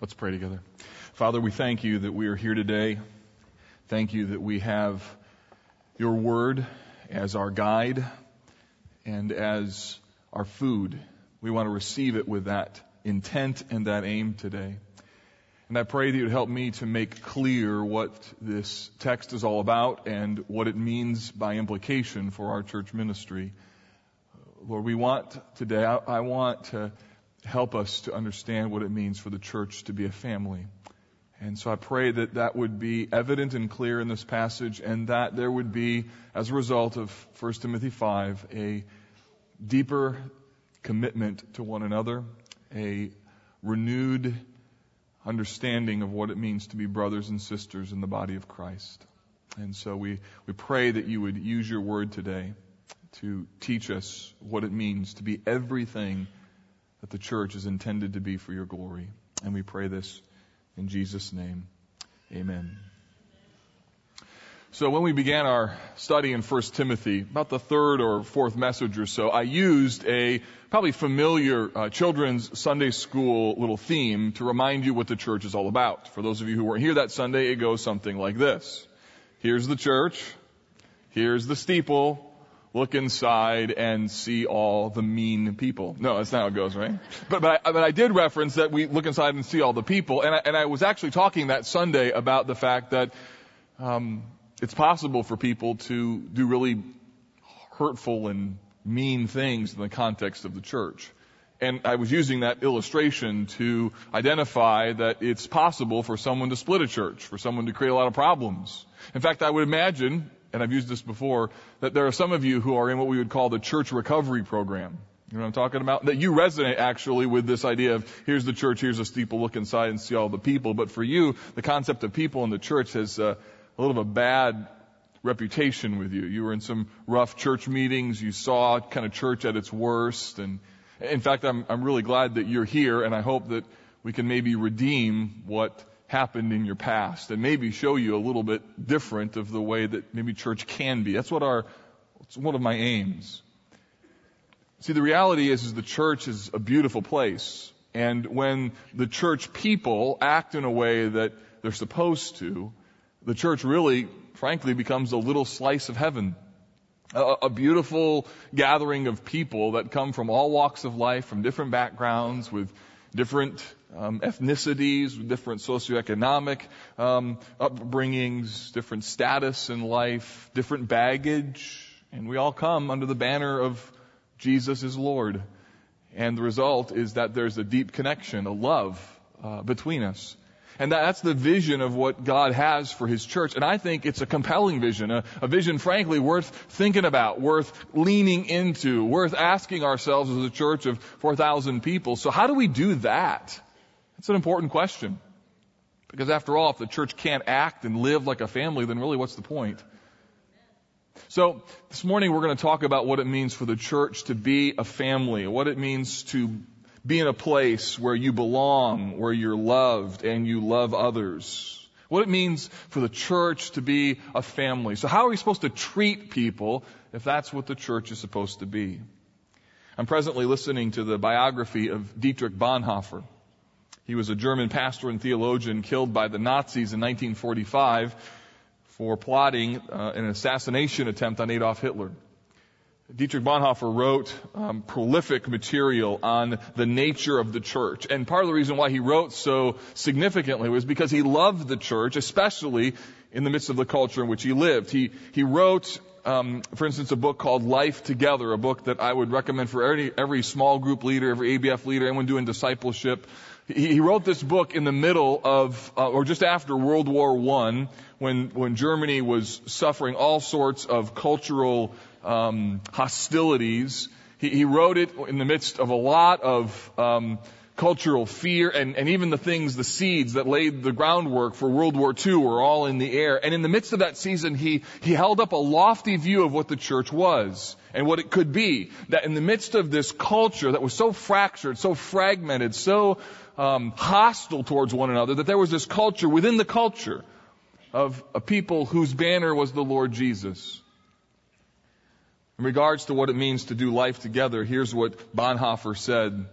Let's pray together. Father, we thank you that we are here today. Thank you that we have your word as our guide and as our food. We want to receive it with that intent and that aim today. And I pray that you'd help me to make clear what this text is all about and what it means by implication for our church ministry. Lord, we want today, I, I want to help us to understand what it means for the church to be a family. And so I pray that that would be evident and clear in this passage and that there would be, as a result of 1 Timothy 5, a deeper commitment to one another, a renewed understanding of what it means to be brothers and sisters in the body of Christ. And so we, we pray that you would use your word today to teach us what it means to be everything that the church is intended to be for your glory. And we pray this in Jesus' name. Amen. So when we began our study in 1 Timothy, about the third or fourth message or so, I used a probably familiar uh, children's Sunday school little theme to remind you what the church is all about. For those of you who weren't here that Sunday, it goes something like this. Here's the church. Here's the steeple look inside and see all the mean people. No, that's not how it goes, right? But, but, I, but I did reference that we look inside and see all the people, and I, and I was actually talking that Sunday about the fact that um, it's possible for people to do really hurtful and mean things in the context of the church. And I was using that illustration to identify that it's possible for someone to split a church, for someone to create a lot of problems. In fact, I would imagine and I've used this before, that there are some of you who are in what we would call the church recovery program. You know what I'm talking about? That you resonate actually with this idea of here's the church, here's a steeple, look inside and see all the people. But for you, the concept of people in the church has uh, a little of a bad reputation with you. You were in some rough church meetings, you saw kind of church at its worst. And in fact, I'm, I'm really glad that you're here, and I hope that we can maybe redeem what happened in your past and maybe show you a little bit different of the way that maybe church can be. That's what our, it's one of my aims. See, the reality is, is the church is a beautiful place. And when the church people act in a way that they're supposed to, the church really, frankly, becomes a little slice of heaven. A, a, beautiful gathering of people that come from all walks of life, from different backgrounds, with different um, ethnicities, different socioeconomic um, upbringings, different status in life, different baggage, and we all come under the banner of Jesus is Lord. And the result is that there's a deep connection, a love uh, between us. And that's the vision of what God has for His church. And I think it's a compelling vision, a, a, vision frankly worth thinking about, worth leaning into, worth asking ourselves as a church of 4,000 people. So how do we do that? That's an important question. Because after all, if the church can't act and live like a family, then really what's the point? So this morning we're going to talk about what it means for the church to be a family, what it means to be in a place where you belong, where you're loved and you love others. What it means for the church to be a family. So how are we supposed to treat people if that's what the church is supposed to be? I'm presently listening to the biography of Dietrich Bonhoeffer. He was a German pastor and theologian killed by the Nazis in 1945 for plotting uh, an assassination attempt on Adolf Hitler. Dietrich Bonhoeffer wrote um, prolific material on the nature of the church. And part of the reason why he wrote so significantly was because he loved the church, especially in the midst of the culture in which he lived. He, he wrote, um, for instance, a book called Life Together, a book that I would recommend for every, every small group leader, every ABF leader, anyone doing discipleship he wrote this book in the middle of, uh, or just after World War I, when when Germany was suffering all sorts of cultural um, hostilities. He, he, wrote it in the midst of a lot of um, cultural fear and, and even the things, the seeds that laid the groundwork for World War II were all in the air. And in the midst of that season, he, he held up a lofty view of what the church was and what it could be. That in the midst of this culture that was so fractured, so fragmented, so um, hostile towards one another, that there was this culture within the culture of a people whose banner was the Lord Jesus. In regards to what it means to do life together, here's what Bonhoeffer said.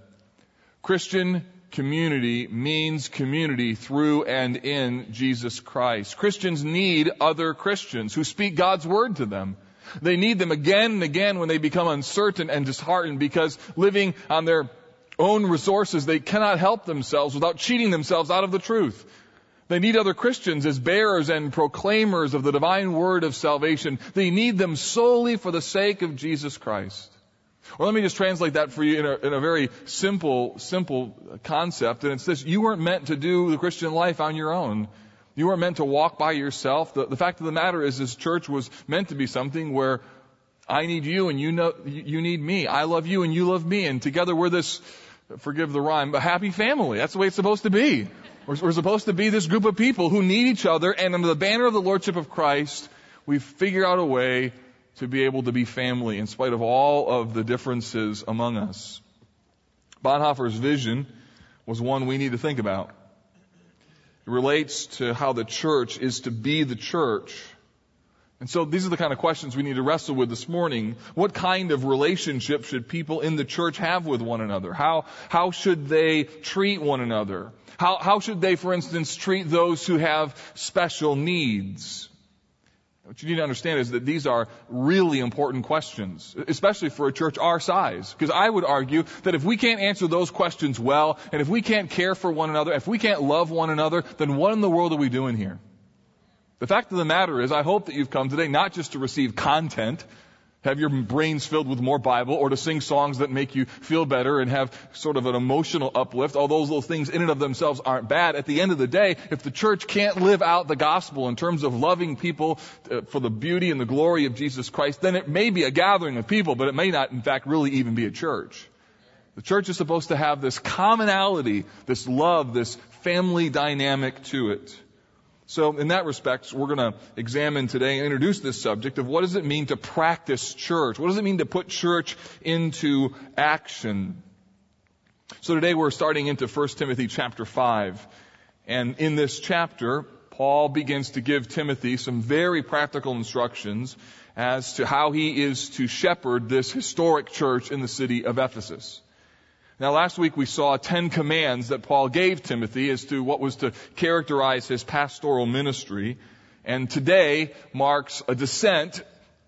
Christian, community means community through and in Jesus Christ. Christians need other Christians who speak God's word to them. They need them again and again when they become uncertain and disheartened because living on their own resources, they cannot help themselves without cheating themselves out of the truth. They need other Christians as bearers and proclaimers of the divine word of salvation. They need them solely for the sake of Jesus Christ. Or let me just translate that for you in a, in a very simple, simple concept. And it's this, you weren't meant to do the Christian life on your own. You weren't meant to walk by yourself. The, the fact of the matter is this church was meant to be something where I need you and you know, you need me. I love you and you love me. And together we're this, forgive the rhyme, a happy family. That's the way it's supposed to be. We're, we're supposed to be this group of people who need each other and under the banner of the Lordship of Christ, we figure out a way to be able to be family in spite of all of the differences among us. Bonhoeffer's vision was one we need to think about. It relates to how the church is to be the church. And so these are the kind of questions we need to wrestle with this morning. What kind of relationship should people in the church have with one another? How, how should they treat one another? How, how should they, for instance, treat those who have special needs? What you need to understand is that these are really important questions, especially for a church our size. Because I would argue that if we can't answer those questions well, and if we can't care for one another, if we can't love one another, then what in the world are we doing here? The fact of the matter is, I hope that you've come today not just to receive content, have your brains filled with more Bible, or to sing songs that make you feel better and have sort of an emotional uplift. All those little things in and of themselves aren't bad. At the end of the day, if the church can't live out the gospel in terms of loving people uh, for the beauty and the glory of Jesus Christ, then it may be a gathering of people, but it may not, in fact, really even be a church. The church is supposed to have this commonality, this love, this family dynamic to it. So in that respect, we're going to examine today and introduce this subject of what does it mean to practice church? What does it mean to put church into action? So today we're starting into 1 Timothy chapter 5. And in this chapter, Paul begins to give Timothy some very practical instructions as to how he is to shepherd this historic church in the city of Ephesus. Now last week we saw 10 commands that Paul gave Timothy as to what was to characterize his pastoral ministry. And today marks a descent,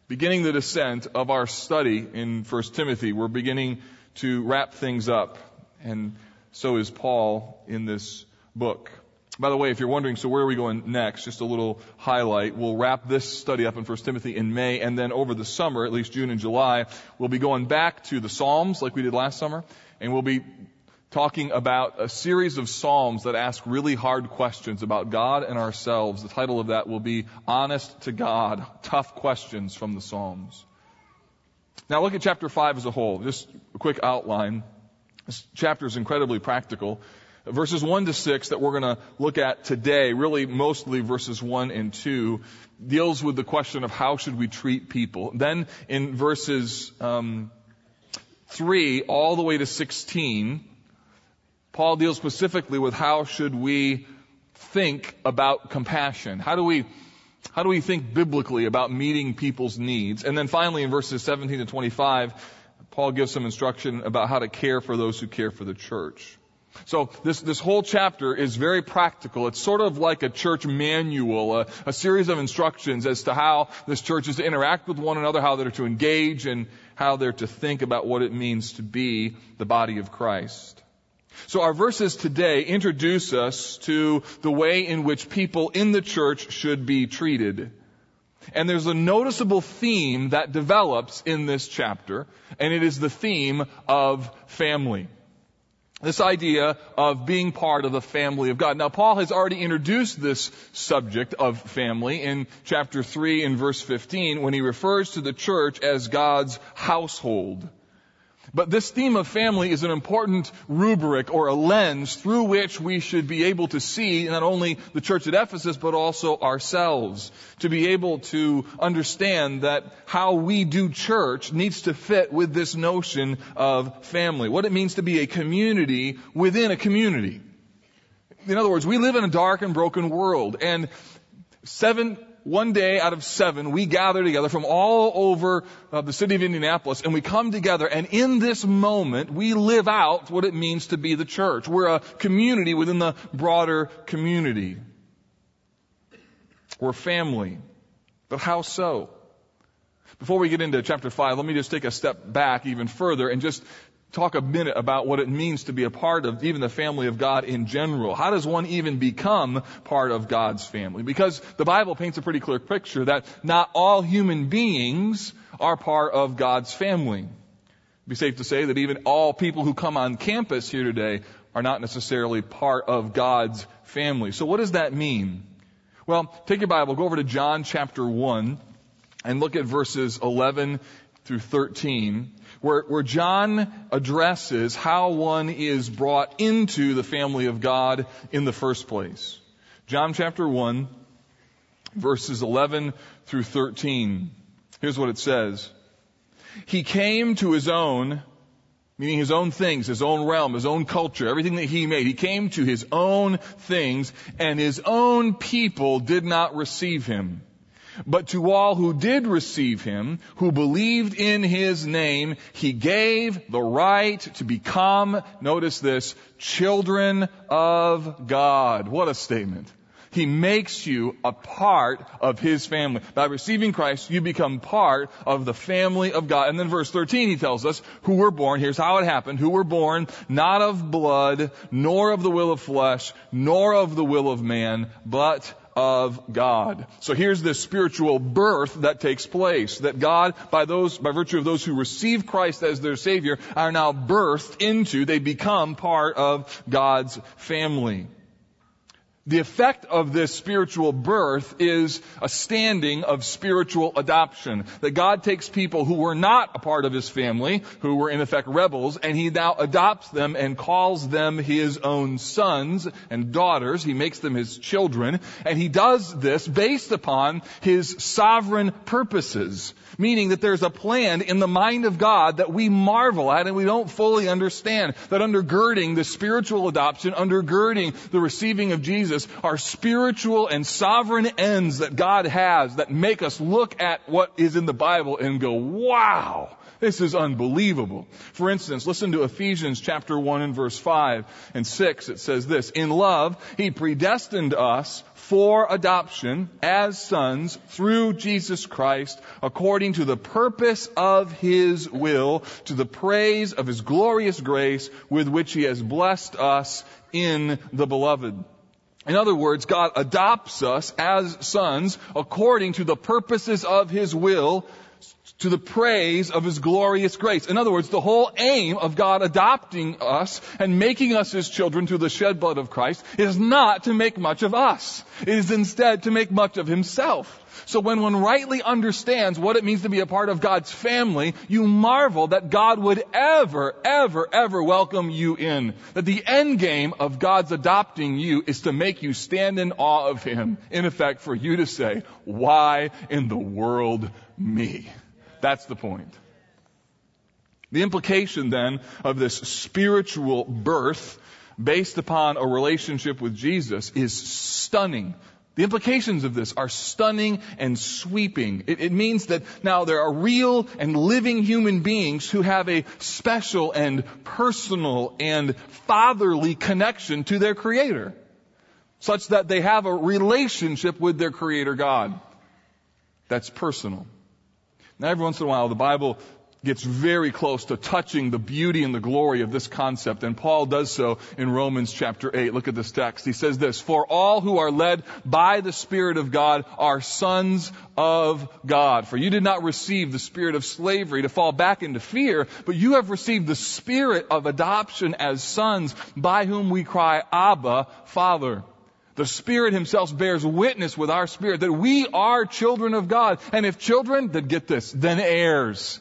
beginning the descent of our study in 1 Timothy. We're beginning to wrap things up. And so is Paul in this book. By the way, if you're wondering, so where are we going next? Just a little highlight. We'll wrap this study up in 1 Timothy in May, and then over the summer, at least June and July, we'll be going back to the Psalms like we did last summer, and we'll be talking about a series of Psalms that ask really hard questions about God and ourselves. The title of that will be Honest to God, Tough Questions from the Psalms. Now look at chapter 5 as a whole. Just a quick outline. This chapter is incredibly practical. Verses 1 to 6 that we're going to look at today, really mostly verses 1 and 2, deals with the question of how should we treat people. Then in verses um, 3 all the way to 16, Paul deals specifically with how should we think about compassion. How do we how do we think biblically about meeting people's needs? And then finally in verses 17 to 25, Paul gives some instruction about how to care for those who care for the church. So this, this whole chapter is very practical. It's sort of like a church manual, a, a, series of instructions as to how this church is to interact with one another, how they're to engage, and how they're to think about what it means to be the body of Christ. So our verses today introduce us to the way in which people in the church should be treated. And there's a noticeable theme that develops in this chapter, and it is the theme of family. This idea of being part of the family of God. Now, Paul has already introduced this subject of family in chapter 3 and verse 15 when he refers to the church as God's household. But this theme of family is an important rubric or a lens through which we should be able to see not only the church at Ephesus, but also ourselves. To be able to understand that how we do church needs to fit with this notion of family. What it means to be a community within a community. In other words, we live in a dark and broken world and seven one day out of seven, we gather together from all over uh, the city of Indianapolis and we come together and in this moment we live out what it means to be the church. We're a community within the broader community. We're family. But how so? Before we get into chapter 5, let me just take a step back even further and just talk a minute about what it means to be a part of even the family of God in general. How does one even become part of God's family? Because the Bible paints a pretty clear picture that not all human beings are part of God's family. It'd be safe to say that even all people who come on campus here today are not necessarily part of God's family. So what does that mean? Well, take your Bible, go over to John chapter 1 and look at verses 11 through 13 where, where John addresses how one is brought into the family of God in the first place. John chapter 1, verses 11 through 13. Here's what it says. He came to his own, meaning his own things, his own realm, his own culture, everything that he made. He came to his own things, and his own people did not receive him. But to all who did receive him, who believed in his name, he gave the right to become, notice this, children of God. What a statement. He makes you a part of His family. By receiving Christ, you become part of the family of God. And then verse 13, He tells us who were born. Here's how it happened. Who were born not of blood, nor of the will of flesh, nor of the will of man, but of God. So here's this spiritual birth that takes place. That God, by those, by virtue of those who receive Christ as their Savior, are now birthed into, they become part of God's family. The effect of this spiritual birth is a standing of spiritual adoption. That God takes people who were not a part of His family, who were in effect rebels, and He now adopts them and calls them His own sons and daughters. He makes them His children. And He does this based upon His sovereign purposes meaning that there's a plan in the mind of God that we marvel at and we don't fully understand. That undergirding the spiritual adoption, undergirding the receiving of Jesus are spiritual and sovereign ends that God has that make us look at what is in the Bible and go, wow, this is unbelievable. For instance, listen to Ephesians chapter 1 and verse 5 and 6. It says this, In love, He predestined us for adoption as sons through Jesus Christ according to the purpose of His will to the praise of His glorious grace with which He has blessed us in the beloved. In other words, God adopts us as sons according to the purposes of His will to the praise of His glorious grace. In other words, the whole aim of God adopting us and making us His children through the shed blood of Christ is not to make much of us. It is instead to make much of Himself. So when one rightly understands what it means to be a part of God's family, you marvel that God would ever, ever, ever welcome you in. That the end game of God's adopting you is to make you stand in awe of Him. In effect, for you to say, why in the world me? That's the point. The implication then of this spiritual birth based upon a relationship with Jesus is stunning. The implications of this are stunning and sweeping. It, it, means that now there are real and living human beings who have a special and personal and fatherly connection to their Creator, such that they have a relationship with their Creator God. That's personal. Now, every once in a while, the Bible gets very close to touching the beauty and the glory of this concept. And Paul does so in Romans chapter 8. Look at this text. He says this, For all who are led by the Spirit of God are sons of God. For you did not receive the spirit of slavery to fall back into fear, but you have received the spirit of adoption as sons by whom we cry, Abba, Father. The Spirit Himself bears witness with our spirit that we are children of God. And if children, then get this, then heirs.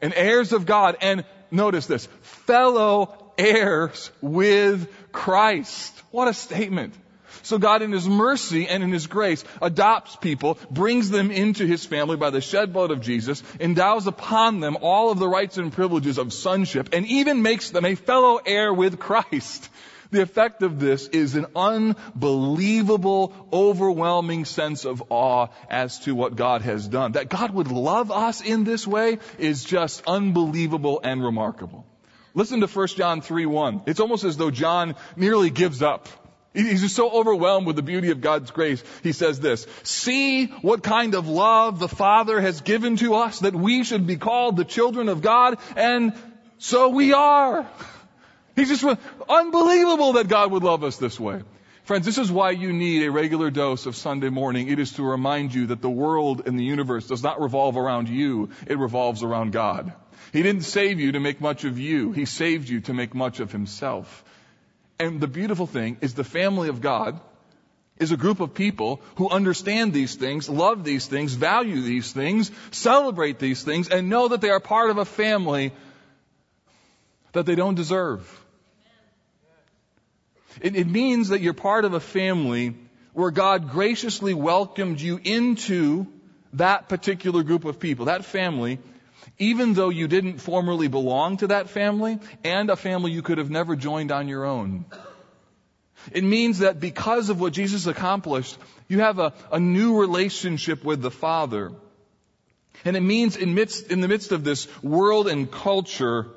And heirs of God. And notice this, fellow heirs with Christ. What a statement. So God in His mercy and in His grace adopts people, brings them into His family by the shed blood of Jesus, endows upon them all of the rights and privileges of sonship, and even makes them a fellow heir with Christ. The effect of this is an unbelievable, overwhelming sense of awe as to what God has done. That God would love us in this way is just unbelievable and remarkable. Listen to 1 John 3 1. It's almost as though John nearly gives up. He's just so overwhelmed with the beauty of God's grace. He says this, see what kind of love the Father has given to us that we should be called the children of God, and so we are. He's just unbelievable that God would love us this way. Friends, this is why you need a regular dose of Sunday morning. It is to remind you that the world and the universe does not revolve around you, it revolves around God. He didn't save you to make much of you. He saved you to make much of himself. And the beautiful thing is the family of God is a group of people who understand these things, love these things, value these things, celebrate these things, and know that they are part of a family that they don't deserve. It, it means that you're part of a family where God graciously welcomed you into that particular group of people, that family, even though you didn't formerly belong to that family and a family you could have never joined on your own. It means that because of what Jesus accomplished, you have a, a new relationship with the Father. And it means in, midst, in the midst of this world and culture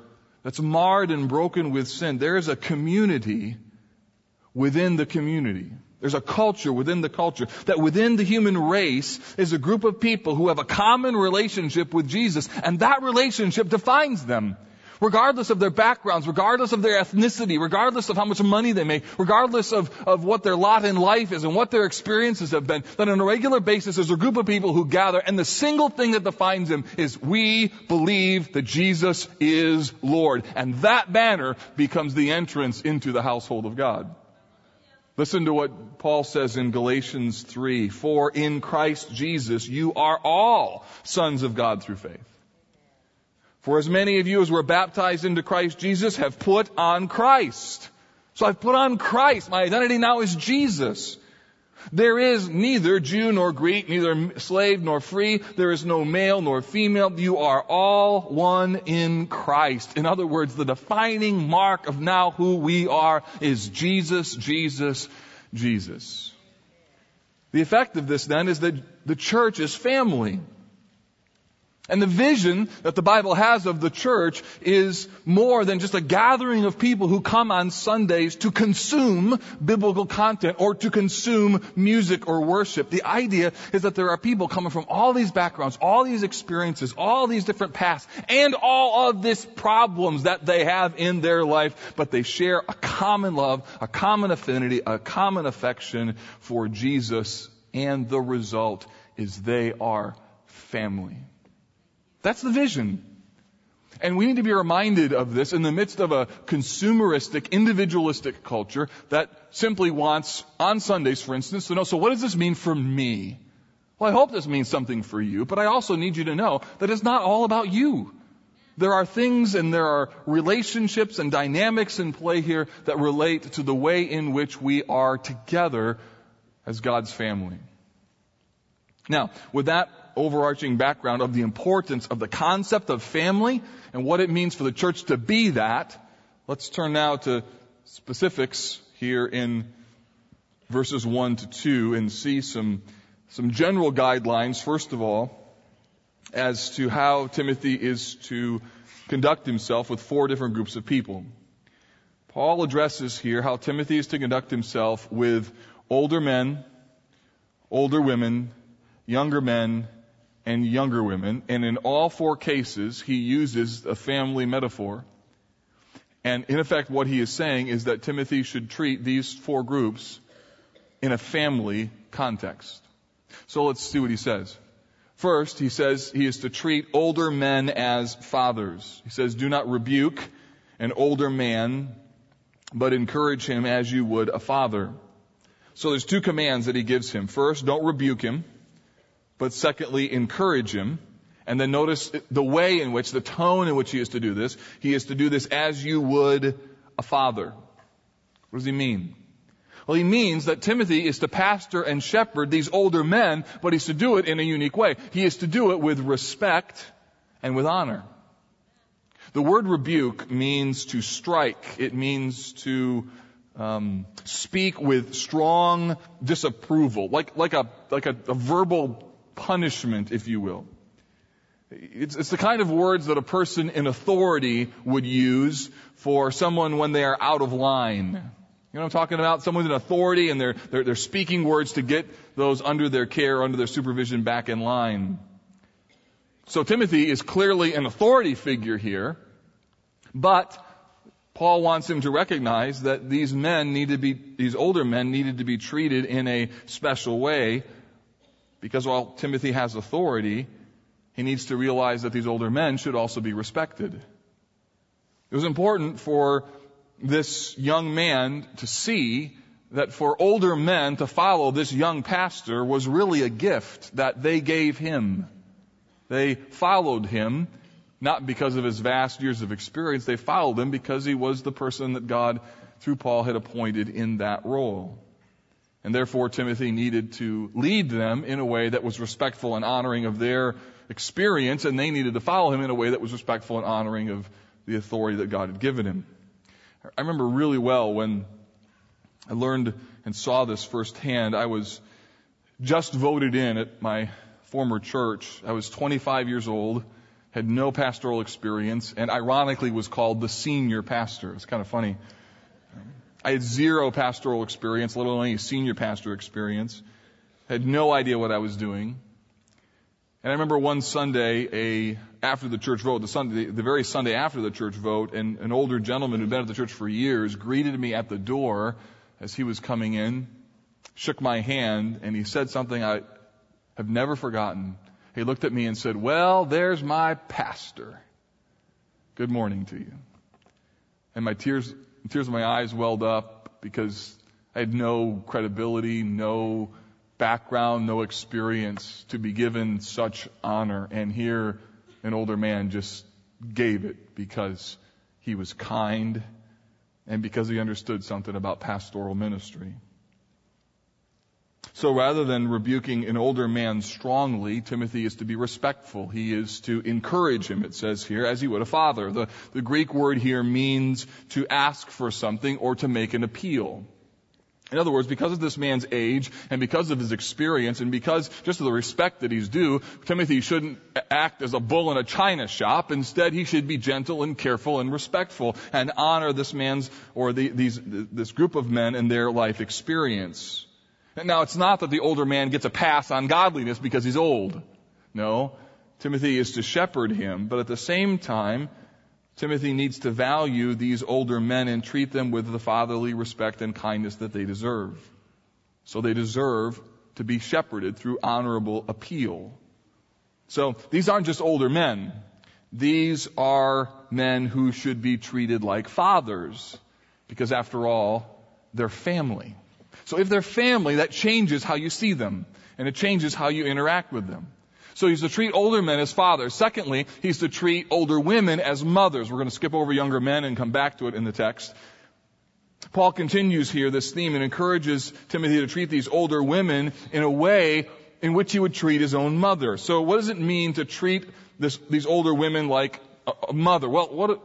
that's marred and broken with sin, there is a community within the community. There's a culture within the culture that within the human race is a group of people who have a common relationship with Jesus and that relationship defines them. Regardless of their backgrounds, regardless of their ethnicity, regardless of how much money they make, regardless of, of what their lot in life is and what their experiences have been, that on a regular basis there's a group of people who gather and the single thing that defines them is we believe that Jesus is Lord. And that banner becomes the entrance into the household of God. Listen to what Paul says in Galatians 3. For in Christ Jesus you are all sons of God through faith. For as many of you as were baptized into Christ Jesus have put on Christ. So I've put on Christ. My identity now is Jesus. There is neither Jew nor Greek, neither slave nor free. There is no male nor female. You are all one in Christ. In other words, the defining mark of now who we are is Jesus, Jesus, Jesus. The effect of this then is that the church is family. And the vision that the Bible has of the church is more than just a gathering of people who come on Sundays to consume biblical content or to consume music or worship. The idea is that there are people coming from all these backgrounds, all these experiences, all these different paths, and all of these problems that they have in their life, but they share a common love, a common affinity, a common affection for Jesus, and the result is they are family. That's the vision. And we need to be reminded of this in the midst of a consumeristic, individualistic culture that simply wants, on Sundays for instance, to know, so what does this mean for me? Well, I hope this means something for you, but I also need you to know that it's not all about you. There are things and there are relationships and dynamics in play here that relate to the way in which we are together as God's family. Now, with that overarching background of the importance of the concept of family and what it means for the church to be that, let's turn now to specifics here in verses 1 to 2 and see some, some general guidelines, first of all, as to how Timothy is to conduct himself with four different groups of people. Paul addresses here how Timothy is to conduct himself with older men, older women, younger men, and younger women. And in all four cases, he uses a family metaphor. And in effect, what he is saying is that Timothy should treat these four groups in a family context. So let's see what he says. First, he says he is to treat older men as fathers. He says, do not rebuke an older man, but encourage him as you would a father. So there's two commands that he gives him. First, don't rebuke him but secondly, encourage him. And then notice the way in which, the tone in which he is to do this. He is to do this as you would a father. What does he mean? Well, he means that Timothy is to pastor and shepherd these older men, but he's to do it in a unique way. He is to do it with respect and with honor. The word rebuke means to strike. It means to um, speak with strong disapproval, like, like, a, like a, a verbal punishment, if you will. It's, it's the kind of words that a person in authority would use for someone when they are out of line. You know I'm talking about? Someone in authority and they're, they're, they're speaking words to get those under their care, under their supervision back in line. So Timothy is clearly an authority figure here, but Paul wants him to recognize that these men need to be, these older men needed to be treated in a special way because while Timothy has authority, he needs to realize that these older men should also be respected. It was important for this young man to see that for older men to follow this young pastor was really a gift that they gave him. They followed him not because of his vast years of experience. They followed him because he was the person that God, through Paul, had appointed in that role. And therefore, Timothy needed to lead them in a way that was respectful and honoring of their experience, and they needed to follow him in a way that was respectful and honoring of the authority that God had given him. I remember really well when I learned and saw this firsthand. I was just voted in at my former church. I was 25 years old, had no pastoral experience, and ironically was called the senior pastor. It's kind of funny. I had zero pastoral experience, let alone any senior pastor experience. Had no idea what I was doing. And I remember one Sunday, a, after the church vote, the Sunday, the very Sunday after the church vote, and an older gentleman who'd been at the church for years greeted me at the door as he was coming in, shook my hand, and he said something I have never forgotten. He looked at me and said, well, there's my pastor. Good morning to you. And my tears, tears in my eyes welled up because I had no credibility, no background, no experience to be given such honor. And here, an older man just gave it because he was kind and because he understood something about pastoral ministry. So rather than rebuking an older man strongly, Timothy is to be respectful. He is to encourage him, it says here, as he would a father. The, the Greek word here means to ask for something or to make an appeal. In other words, because of this man's age and because of his experience and because just of the respect that he's due, Timothy shouldn't act as a bull in a china shop. Instead, he should be gentle and careful and respectful and honor this man's or the, these, this group of men and their life experience. Now, it's not that the older man gets a pass on godliness because he's old. No. Timothy is to shepherd him, but at the same time, Timothy needs to value these older men and treat them with the fatherly respect and kindness that they deserve. So they deserve to be shepherded through honorable appeal. So these aren't just older men. These are men who should be treated like fathers. Because after all, they're family. So if they're family, that changes how you see them. And it changes how you interact with them. So he's to treat older men as fathers. Secondly, he's to treat older women as mothers. We're going to skip over younger men and come back to it in the text. Paul continues here this theme and encourages Timothy to treat these older women in a way in which he would treat his own mother. So what does it mean to treat this, these older women like a, a mother? Well, what,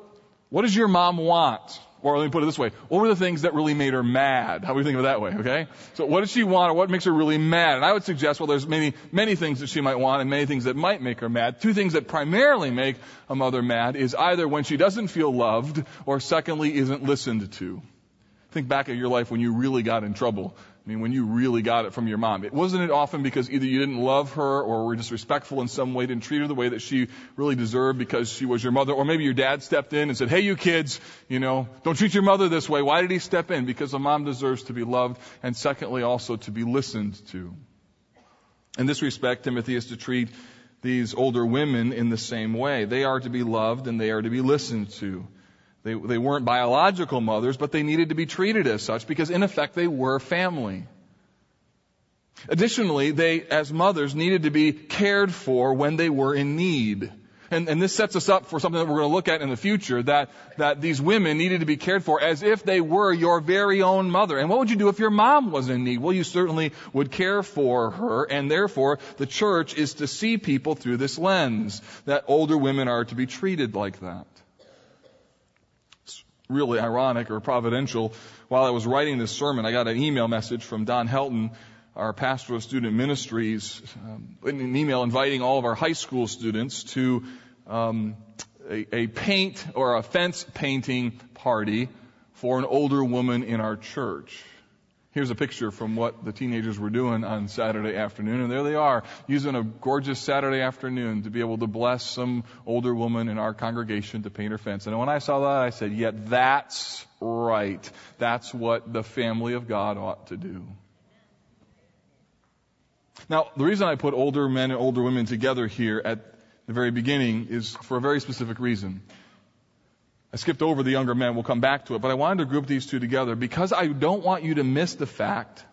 what does your mom want? Or let me put it this way. What were the things that really made her mad? How we think of it that way, okay? So what does she want or what makes her really mad? And I would suggest, well, there's many, many things that she might want and many things that might make her mad. Two things that primarily make a mother mad is either when she doesn't feel loved or secondly isn't listened to. Think back at your life when you really got in trouble I mean, when you really got it from your mom. It wasn't it often because either you didn't love her or were disrespectful in some way, didn't treat her the way that she really deserved because she was your mother, or maybe your dad stepped in and said, hey you kids, you know, don't treat your mother this way. Why did he step in? Because a mom deserves to be loved and secondly also to be listened to. In this respect, Timothy is to treat these older women in the same way. They are to be loved and they are to be listened to. They, they weren't biological mothers, but they needed to be treated as such because in effect they were family. Additionally, they, as mothers, needed to be cared for when they were in need. And, and this sets us up for something that we're going to look at in the future, that, that these women needed to be cared for as if they were your very own mother. And what would you do if your mom was in need? Well, you certainly would care for her, and therefore the church is to see people through this lens, that older women are to be treated like that. Really ironic or providential. While I was writing this sermon, I got an email message from Don Helton, our pastor of student ministries, um, an email inviting all of our high school students to um, a, a paint or a fence painting party for an older woman in our church. Here's a picture from what the teenagers were doing on Saturday afternoon, and there they are, using a gorgeous Saturday afternoon to be able to bless some older woman in our congregation to paint her fence. And when I saw that, I said, yeah, that's right. That's what the family of God ought to do. Now, the reason I put older men and older women together here at the very beginning is for a very specific reason. I skipped over the younger men. We'll come back to it. But I wanted to group these two together because I don't want you to miss the fact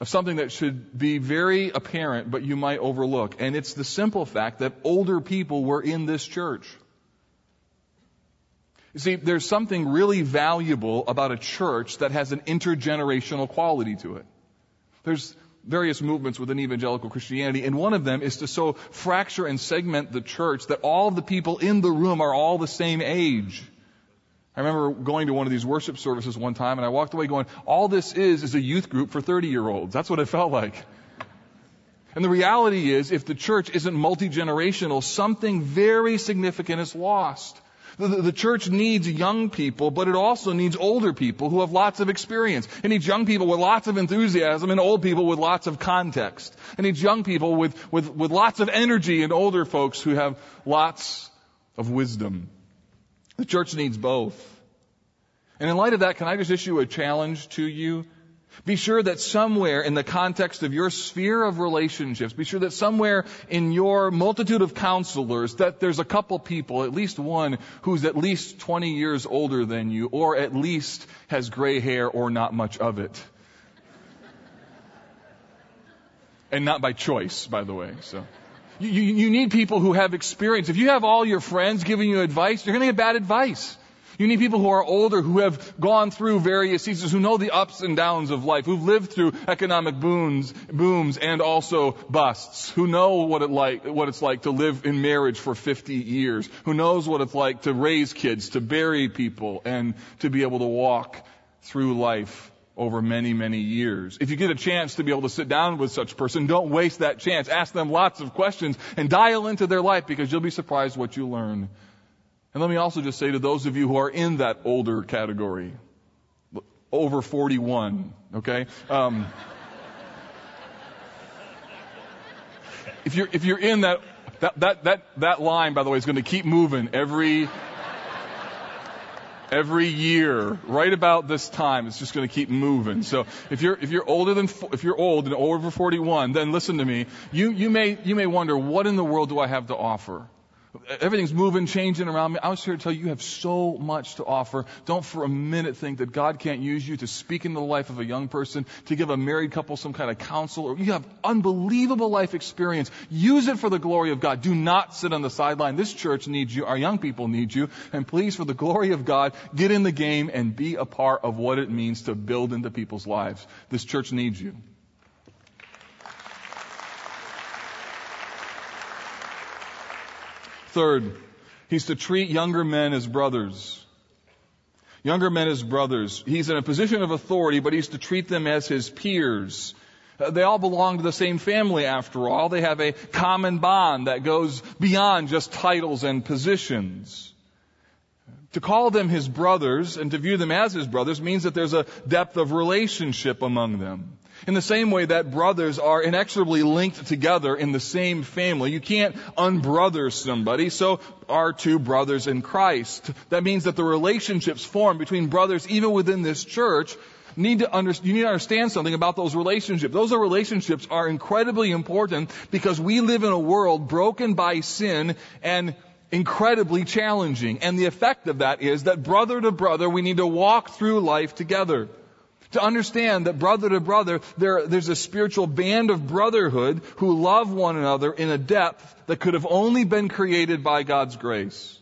of something that should be very apparent, but you might overlook. And it's the simple fact that older people were in this church. You see, there's something really valuable about a church that has an intergenerational quality to it. There's, various movements within evangelical Christianity, and one of them is to so fracture and segment the church that all the people in the room are all the same age. I remember going to one of these worship services one time, and I walked away going, all this is is a youth group for 30 year olds. That's what it felt like. And the reality is, if the church isn't multi-generational, something very significant is lost. The, the, church needs young people, but it also needs older people who have lots of experience. It needs young people with lots of enthusiasm and old people with lots of context. It needs young people with, with, with lots of energy and older folks who have lots of wisdom. The church needs both. And in light of that, can I just issue a challenge to you? Be sure that somewhere in the context of your sphere of relationships, be sure that somewhere in your multitude of counselors that there's a couple people, at least one, who's at least 20 years older than you, or at least has gray hair or not much of it. And not by choice, by the way, so. You, you, you need people who have experience. If you have all your friends giving you advice, you're going to get bad advice. You need people who are older, who have gone through various seasons, who know the ups and downs of life, who've lived through economic booms, booms and also busts, who know what it like, what it's like to live in marriage for 50 years, who knows what it's like to raise kids, to bury people, and to be able to walk through life over many, many years. If you get a chance to be able to sit down with such person, don't waste that chance. Ask them lots of questions and dial into their life because you'll be surprised what you learn. And let me also just say to those of you who are in that older category, over 41, okay? Um, if you're, if you're in that, that, that, that, that line, by the way, is going to keep moving every, every year, right about this time, it's just going to keep moving. So if you're if you're older than if you're old and over 41, then listen to me. You you may you may wonder what in the world do I have to offer? Everything's moving, changing around me. I was here to tell you, you have so much to offer. Don't for a minute think that God can't use you to speak into the life of a young person, to give a married couple some kind of counsel. Or you have unbelievable life experience. Use it for the glory of God. Do not sit on the sideline. This church needs you. Our young people need you. And please, for the glory of God, get in the game and be a part of what it means to build into people's lives. This church needs you. Third, he's to treat younger men as brothers. Younger men as brothers. He's in a position of authority, but he's to treat them as his peers. Uh, they all belong to the same family after all. They have a common bond that goes beyond just titles and positions. To call them his brothers and to view them as his brothers means that there's a depth of relationship among them. In the same way that brothers are inexorably linked together in the same family. You can't unbrother somebody, so are two brothers in Christ. That means that the relationships formed between brothers, even within this church, need to under, you need to understand something about those relationships. Those relationships are incredibly important because we live in a world broken by sin and incredibly challenging. And the effect of that is that brother to brother, we need to walk through life together. To understand that brother to brother, there, there's a spiritual band of brotherhood who love one another in a depth that could have only been created by God's grace.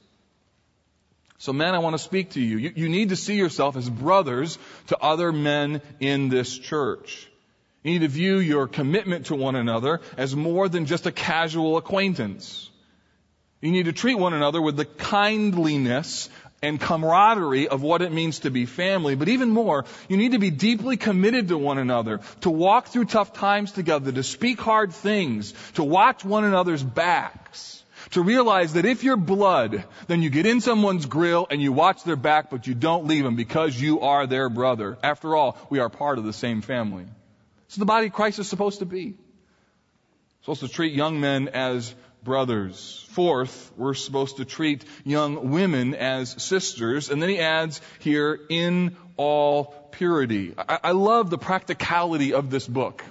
So men, I want to speak to you. you. You need to see yourself as brothers to other men in this church. You need to view your commitment to one another as more than just a casual acquaintance. You need to treat one another with the kindliness and camaraderie of what it means to be family, but even more, you need to be deeply committed to one another, to walk through tough times together, to speak hard things, to watch one another's backs, to realize that if you're blood, then you get in someone's grill and you watch their back, but you don't leave them because you are their brother. After all, we are part of the same family. So the body of Christ is supposed to be. supposed to treat young men as brothers. Fourth, we're supposed to treat young women as sisters. And then he adds here, in all purity. I, I love the practicality of this book.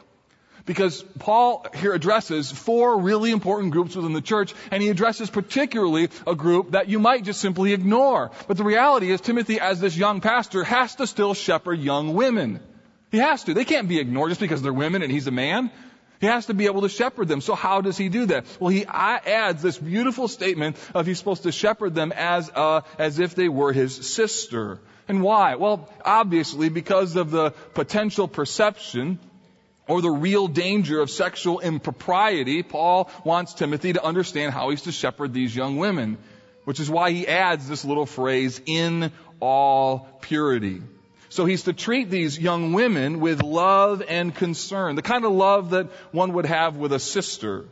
Because Paul here addresses four really important groups within the church, and he addresses particularly a group that you might just simply ignore. But the reality is Timothy, as this young pastor, has to still shepherd young women. He has to. They can't be ignored just because they're women and he's a man. He has to be able to shepherd them. So how does he do that? Well, he adds this beautiful statement of he's supposed to shepherd them as, uh, as if they were his sister. And why? Well, obviously because of the potential perception or the real danger of sexual impropriety, Paul wants Timothy to understand how he's to shepherd these young women, which is why he adds this little phrase, in all purity. So he's to treat these young women with love and concern, the kind of love that one would have with a sister.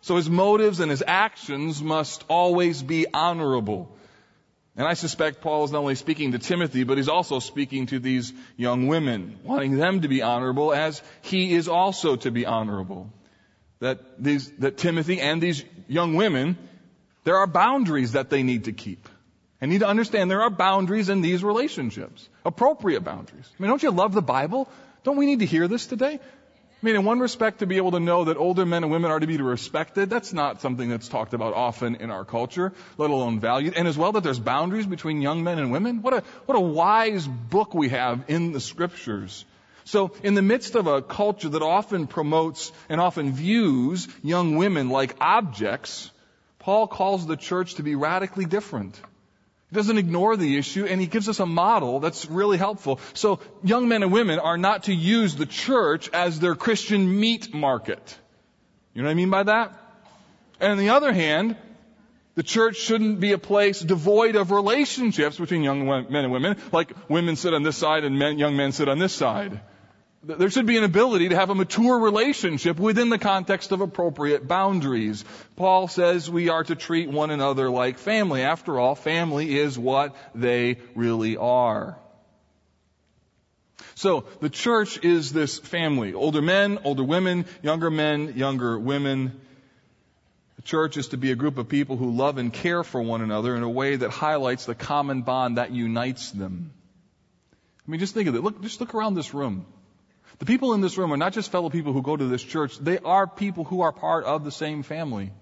So his motives and his actions must always be honorable. And I suspect Paul is not only speaking to Timothy, but he's also speaking to these young women, wanting them to be honorable as he is also to be honorable. That these, that Timothy and these young women, there are boundaries that they need to keep. And need to understand there are boundaries in these relationships. Appropriate boundaries. I mean, don't you love the Bible? Don't we need to hear this today? I mean, in one respect, to be able to know that older men and women are to be respected, that's not something that's talked about often in our culture, let alone valued. And as well that there's boundaries between young men and women. What a, what a wise book we have in the scriptures. So, in the midst of a culture that often promotes and often views young women like objects, Paul calls the church to be radically different. He doesn't ignore the issue and he gives us a model that's really helpful. So young men and women are not to use the church as their Christian meat market. You know what I mean by that? And on the other hand, the church shouldn't be a place devoid of relationships between young men and women, like women sit on this side and men, young men sit on this side. There should be an ability to have a mature relationship within the context of appropriate boundaries. Paul says we are to treat one another like family. After all, family is what they really are. So, the church is this family. Older men, older women, younger men, younger women. The church is to be a group of people who love and care for one another in a way that highlights the common bond that unites them. I mean, just think of it. Look, just look around this room. The people in this room are not just fellow people who go to this church, they are people who are part of the same family.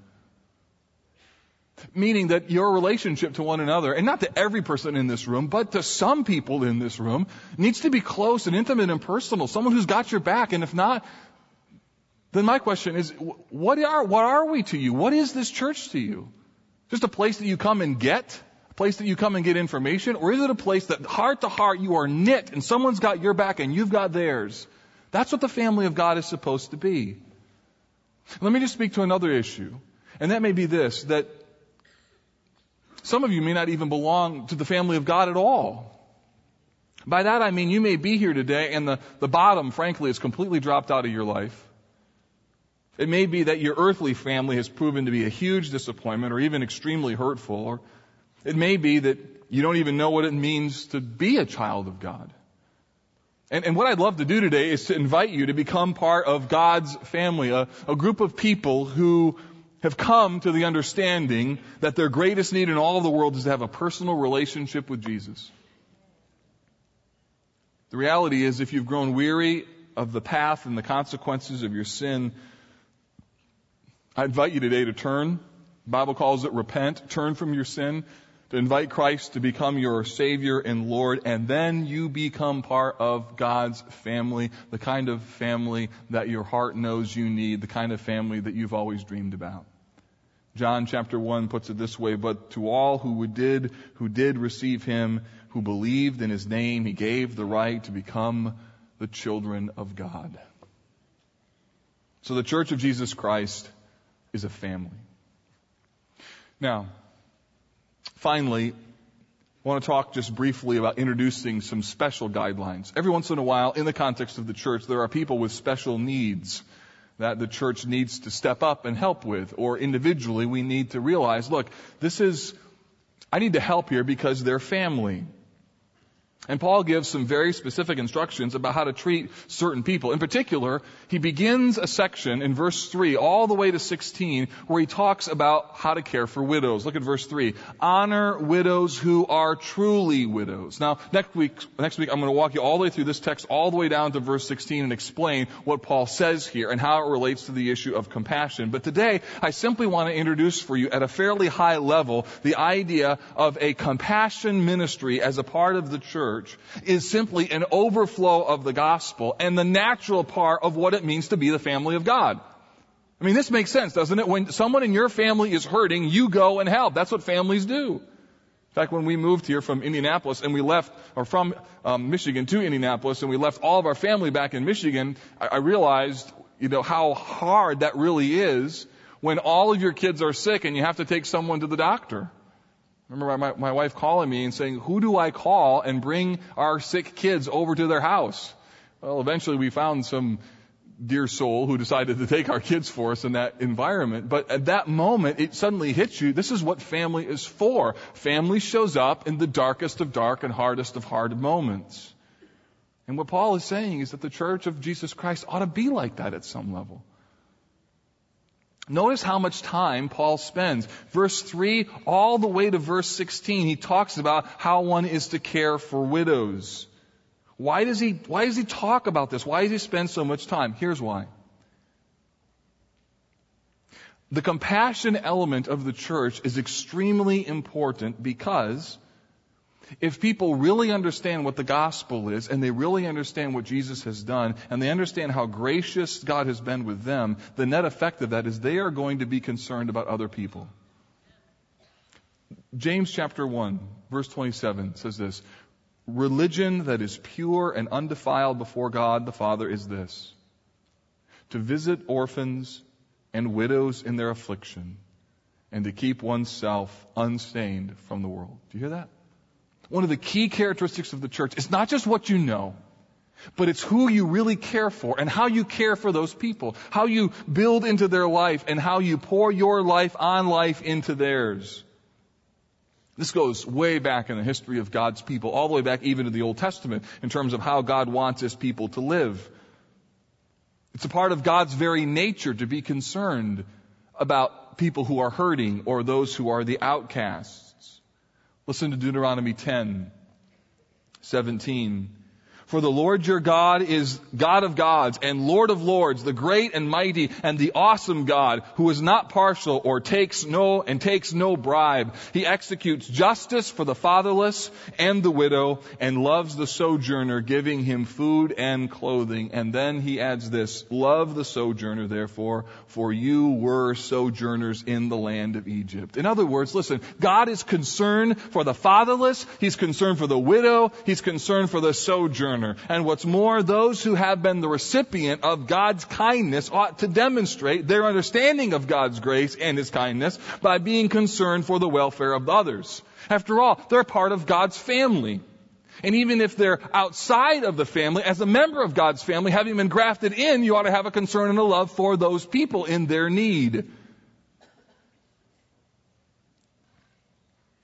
Meaning that your relationship to one another, and not to every person in this room, but to some people in this room, needs to be close and intimate and personal. Someone who's got your back, and if not, then my question is, what are, what are we to you? What is this church to you? Just a place that you come and get? A place that you come and get information? Or is it a place that heart to heart you are knit and someone's got your back and you've got theirs? That's what the family of God is supposed to be. Let me just speak to another issue. And that may be this, that some of you may not even belong to the family of God at all. By that I mean you may be here today and the, the bottom, frankly, is completely dropped out of your life. It may be that your earthly family has proven to be a huge disappointment or even extremely hurtful. Or it may be that you don't even know what it means to be a child of God. And, and, what I'd love to do today is to invite you to become part of God's family, a, a group of people who have come to the understanding that their greatest need in all of the world is to have a personal relationship with Jesus. The reality is if you've grown weary of the path and the consequences of your sin, I invite you today to turn. The Bible calls it repent. Turn from your sin to invite Christ to become your Savior and Lord, and then you become part of God's family, the kind of family that your heart knows you need, the kind of family that you've always dreamed about. John chapter 1 puts it this way, but to all who did, who did receive him, who believed in his name, he gave the right to become the children of God. So the church of Jesus Christ is a family. Now, Finally, I want to talk just briefly about introducing some special guidelines. Every once in a while, in the context of the church, there are people with special needs that the church needs to step up and help with, or individually we need to realize, look, this is, I need to help here because they're family. And Paul gives some very specific instructions about how to treat certain people. In particular, he begins a section in verse 3 all the way to 16 where he talks about how to care for widows. Look at verse 3. Honor widows who are truly widows. Now, next week, next week I'm going to walk you all the way through this text all the way down to verse 16 and explain what Paul says here and how it relates to the issue of compassion. But today, I simply want to introduce for you at a fairly high level the idea of a compassion ministry as a part of the church church is simply an overflow of the gospel and the natural part of what it means to be the family of God. I mean, this makes sense, doesn't it? When someone in your family is hurting, you go and help. That's what families do. In fact, when we moved here from Indianapolis and we left, or from um, Michigan to Indianapolis, and we left all of our family back in Michigan, I, I realized, you know, how hard that really is when all of your kids are sick and you have to take someone to the doctor. Remember my, my wife calling me and saying, who do I call and bring our sick kids over to their house? Well, eventually we found some dear soul who decided to take our kids for us in that environment. But at that moment, it suddenly hits you. This is what family is for. Family shows up in the darkest of dark and hardest of hard moments. And what Paul is saying is that the church of Jesus Christ ought to be like that at some level. Notice how much time Paul spends. Verse 3 all the way to verse 16, he talks about how one is to care for widows. Why does he, why does he talk about this? Why does he spend so much time? Here's why. The compassion element of the church is extremely important because if people really understand what the gospel is and they really understand what Jesus has done and they understand how gracious God has been with them, the net effect of that is they are going to be concerned about other people. James chapter 1 verse 27 says this, religion that is pure and undefiled before God the Father is this, to visit orphans and widows in their affliction and to keep oneself unstained from the world. Do you hear that? One of the key characteristics of the church is not just what you know, but it's who you really care for and how you care for those people, how you build into their life and how you pour your life on life into theirs. This goes way back in the history of God's people, all the way back even to the Old Testament in terms of how God wants his people to live. It's a part of God's very nature to be concerned about people who are hurting or those who are the outcasts. Listen to Deuteronomy 10, 17. For the Lord your God is God of gods and Lord of lords, the great and mighty and the awesome God who is not partial or takes no and takes no bribe. He executes justice for the fatherless and the widow and loves the sojourner, giving him food and clothing. And then he adds this, love the sojourner therefore, for you were sojourners in the land of Egypt. In other words, listen, God is concerned for the fatherless, He's concerned for the widow, He's concerned for the sojourner. And what's more, those who have been the recipient of God's kindness ought to demonstrate their understanding of God's grace and His kindness by being concerned for the welfare of others. After all, they're part of God's family. And even if they're outside of the family, as a member of God's family, having been grafted in, you ought to have a concern and a love for those people in their need.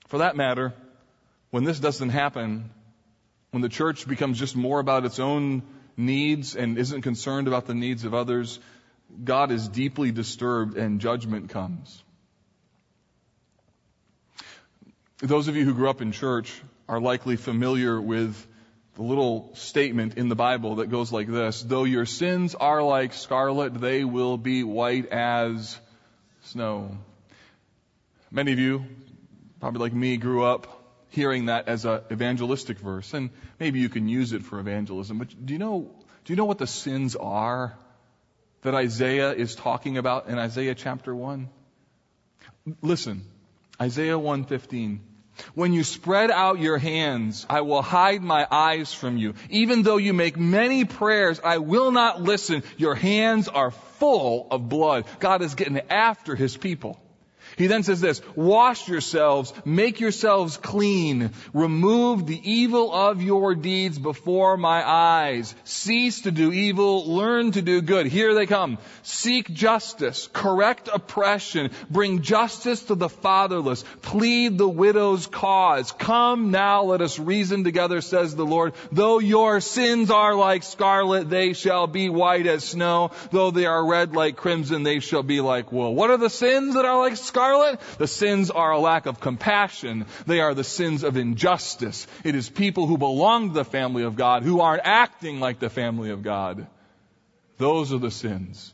For that matter, when this doesn't happen, when the church becomes just more about its own needs and isn't concerned about the needs of others, God is deeply disturbed and judgment comes. Those of you who grew up in church are likely familiar with the little statement in the Bible that goes like this, though your sins are like scarlet, they will be white as snow. Many of you, probably like me, grew up hearing that as an evangelistic verse, and maybe you can use it for evangelism, but do you know, do you know what the sins are that Isaiah is talking about in Isaiah chapter 1? Listen, Isaiah 115. When you spread out your hands, I will hide my eyes from you. Even though you make many prayers, I will not listen. Your hands are full of blood. God is getting after his people. He then says this, wash yourselves, make yourselves clean, remove the evil of your deeds before my eyes, cease to do evil, learn to do good. Here they come. Seek justice, correct oppression, bring justice to the fatherless, plead the widow's cause. Come now, let us reason together, says the Lord. Though your sins are like scarlet, they shall be white as snow. Though they are red like crimson, they shall be like wool. What are the sins that are like scarlet? The sins are a lack of compassion. They are the sins of injustice. It is people who belong to the family of God who aren't acting like the family of God. Those are the sins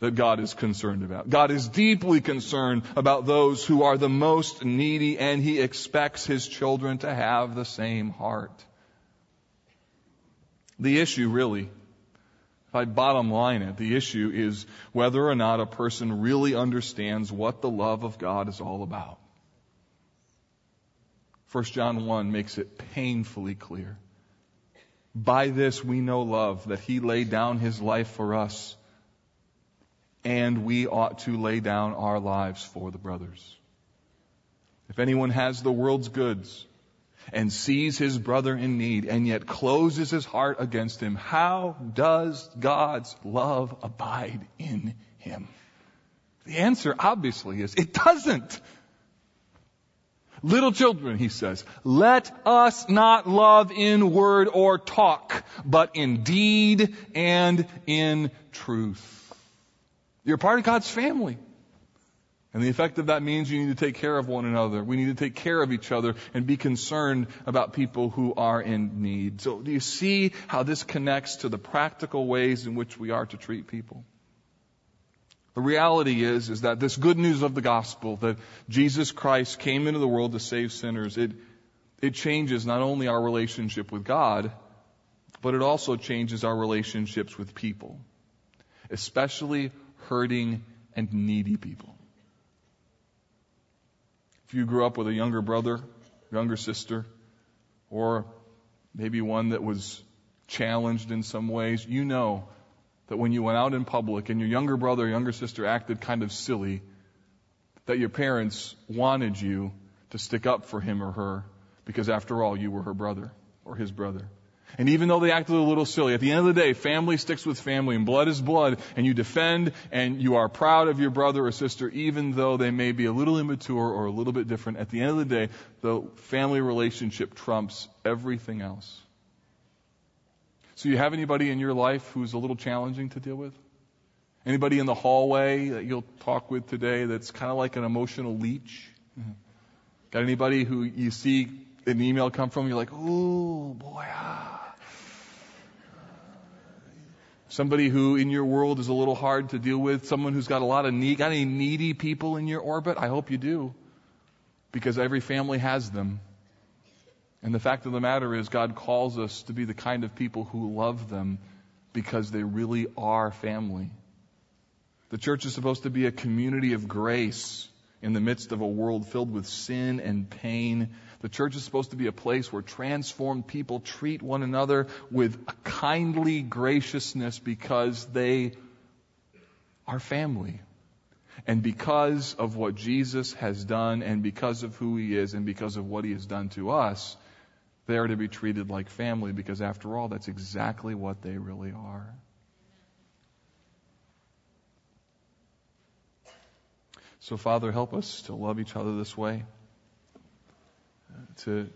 that God is concerned about. God is deeply concerned about those who are the most needy and He expects His children to have the same heart. The issue really if I bottom line it, the issue is whether or not a person really understands what the love of God is all about. 1 John 1 makes it painfully clear. By this we know love, that he laid down his life for us, and we ought to lay down our lives for the brothers. If anyone has the world's goods, and sees his brother in need and yet closes his heart against him, how does God's love abide in him? The answer obviously is it doesn't. Little children, he says, let us not love in word or talk, but in deed and in truth. You're part of God's family. And the effect of that means you need to take care of one another. We need to take care of each other and be concerned about people who are in need. So do you see how this connects to the practical ways in which we are to treat people? The reality is, is that this good news of the gospel, that Jesus Christ came into the world to save sinners, it, it changes not only our relationship with God, but it also changes our relationships with people, especially hurting and needy people. If you grew up with a younger brother, younger sister, or maybe one that was challenged in some ways, you know that when you went out in public and your younger brother or younger sister acted kind of silly, that your parents wanted you to stick up for him or her because after all, you were her brother or his brother. And even though they acted a little silly, at the end of the day, family sticks with family and blood is blood and you defend and you are proud of your brother or sister even though they may be a little immature or a little bit different. At the end of the day, the family relationship trumps everything else. So you have anybody in your life who's a little challenging to deal with? Anybody in the hallway that you'll talk with today that's kind of like an emotional leech? Mm-hmm. Got anybody who you see an email come from, you're like, oh boy, ah. Somebody who in your world is a little hard to deal with, someone who's got a lot of need, got any needy people in your orbit? I hope you do. Because every family has them. And the fact of the matter is, God calls us to be the kind of people who love them because they really are family. The church is supposed to be a community of grace in the midst of a world filled with sin and pain the church is supposed to be a place where transformed people treat one another with a kindly graciousness because they are family. And because of what Jesus has done and because of who he is and because of what he has done to us, they are to be treated like family because after all, that's exactly what they really are. So Father, help us to love each other this way to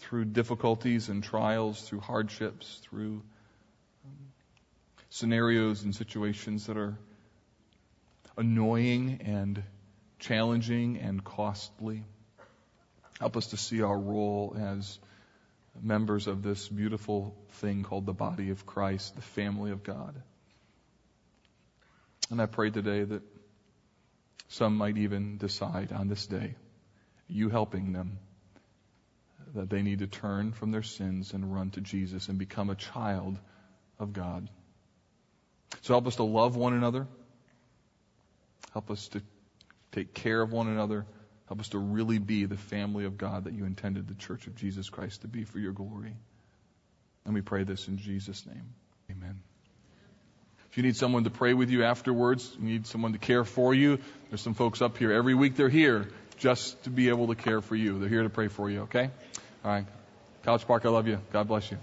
through difficulties and trials, through hardships, through um, scenarios and situations that are annoying and challenging and costly. Help us to see our role as members of this beautiful thing called the body of Christ, the family of God. And I pray today that some might even decide on this day you helping them that they need to turn from their sins and run to Jesus and become a child of God. So help us to love one another. Help us to take care of one another. Help us to really be the family of God that you intended the church of Jesus Christ to be for your glory. And we pray this in Jesus' name. Amen. If you need someone to pray with you afterwards, you need someone to care for you, there's some folks up here. Every week they're here just to be able to care for you. They're here to pray for you, okay? All right. College Park, I love you. God bless you.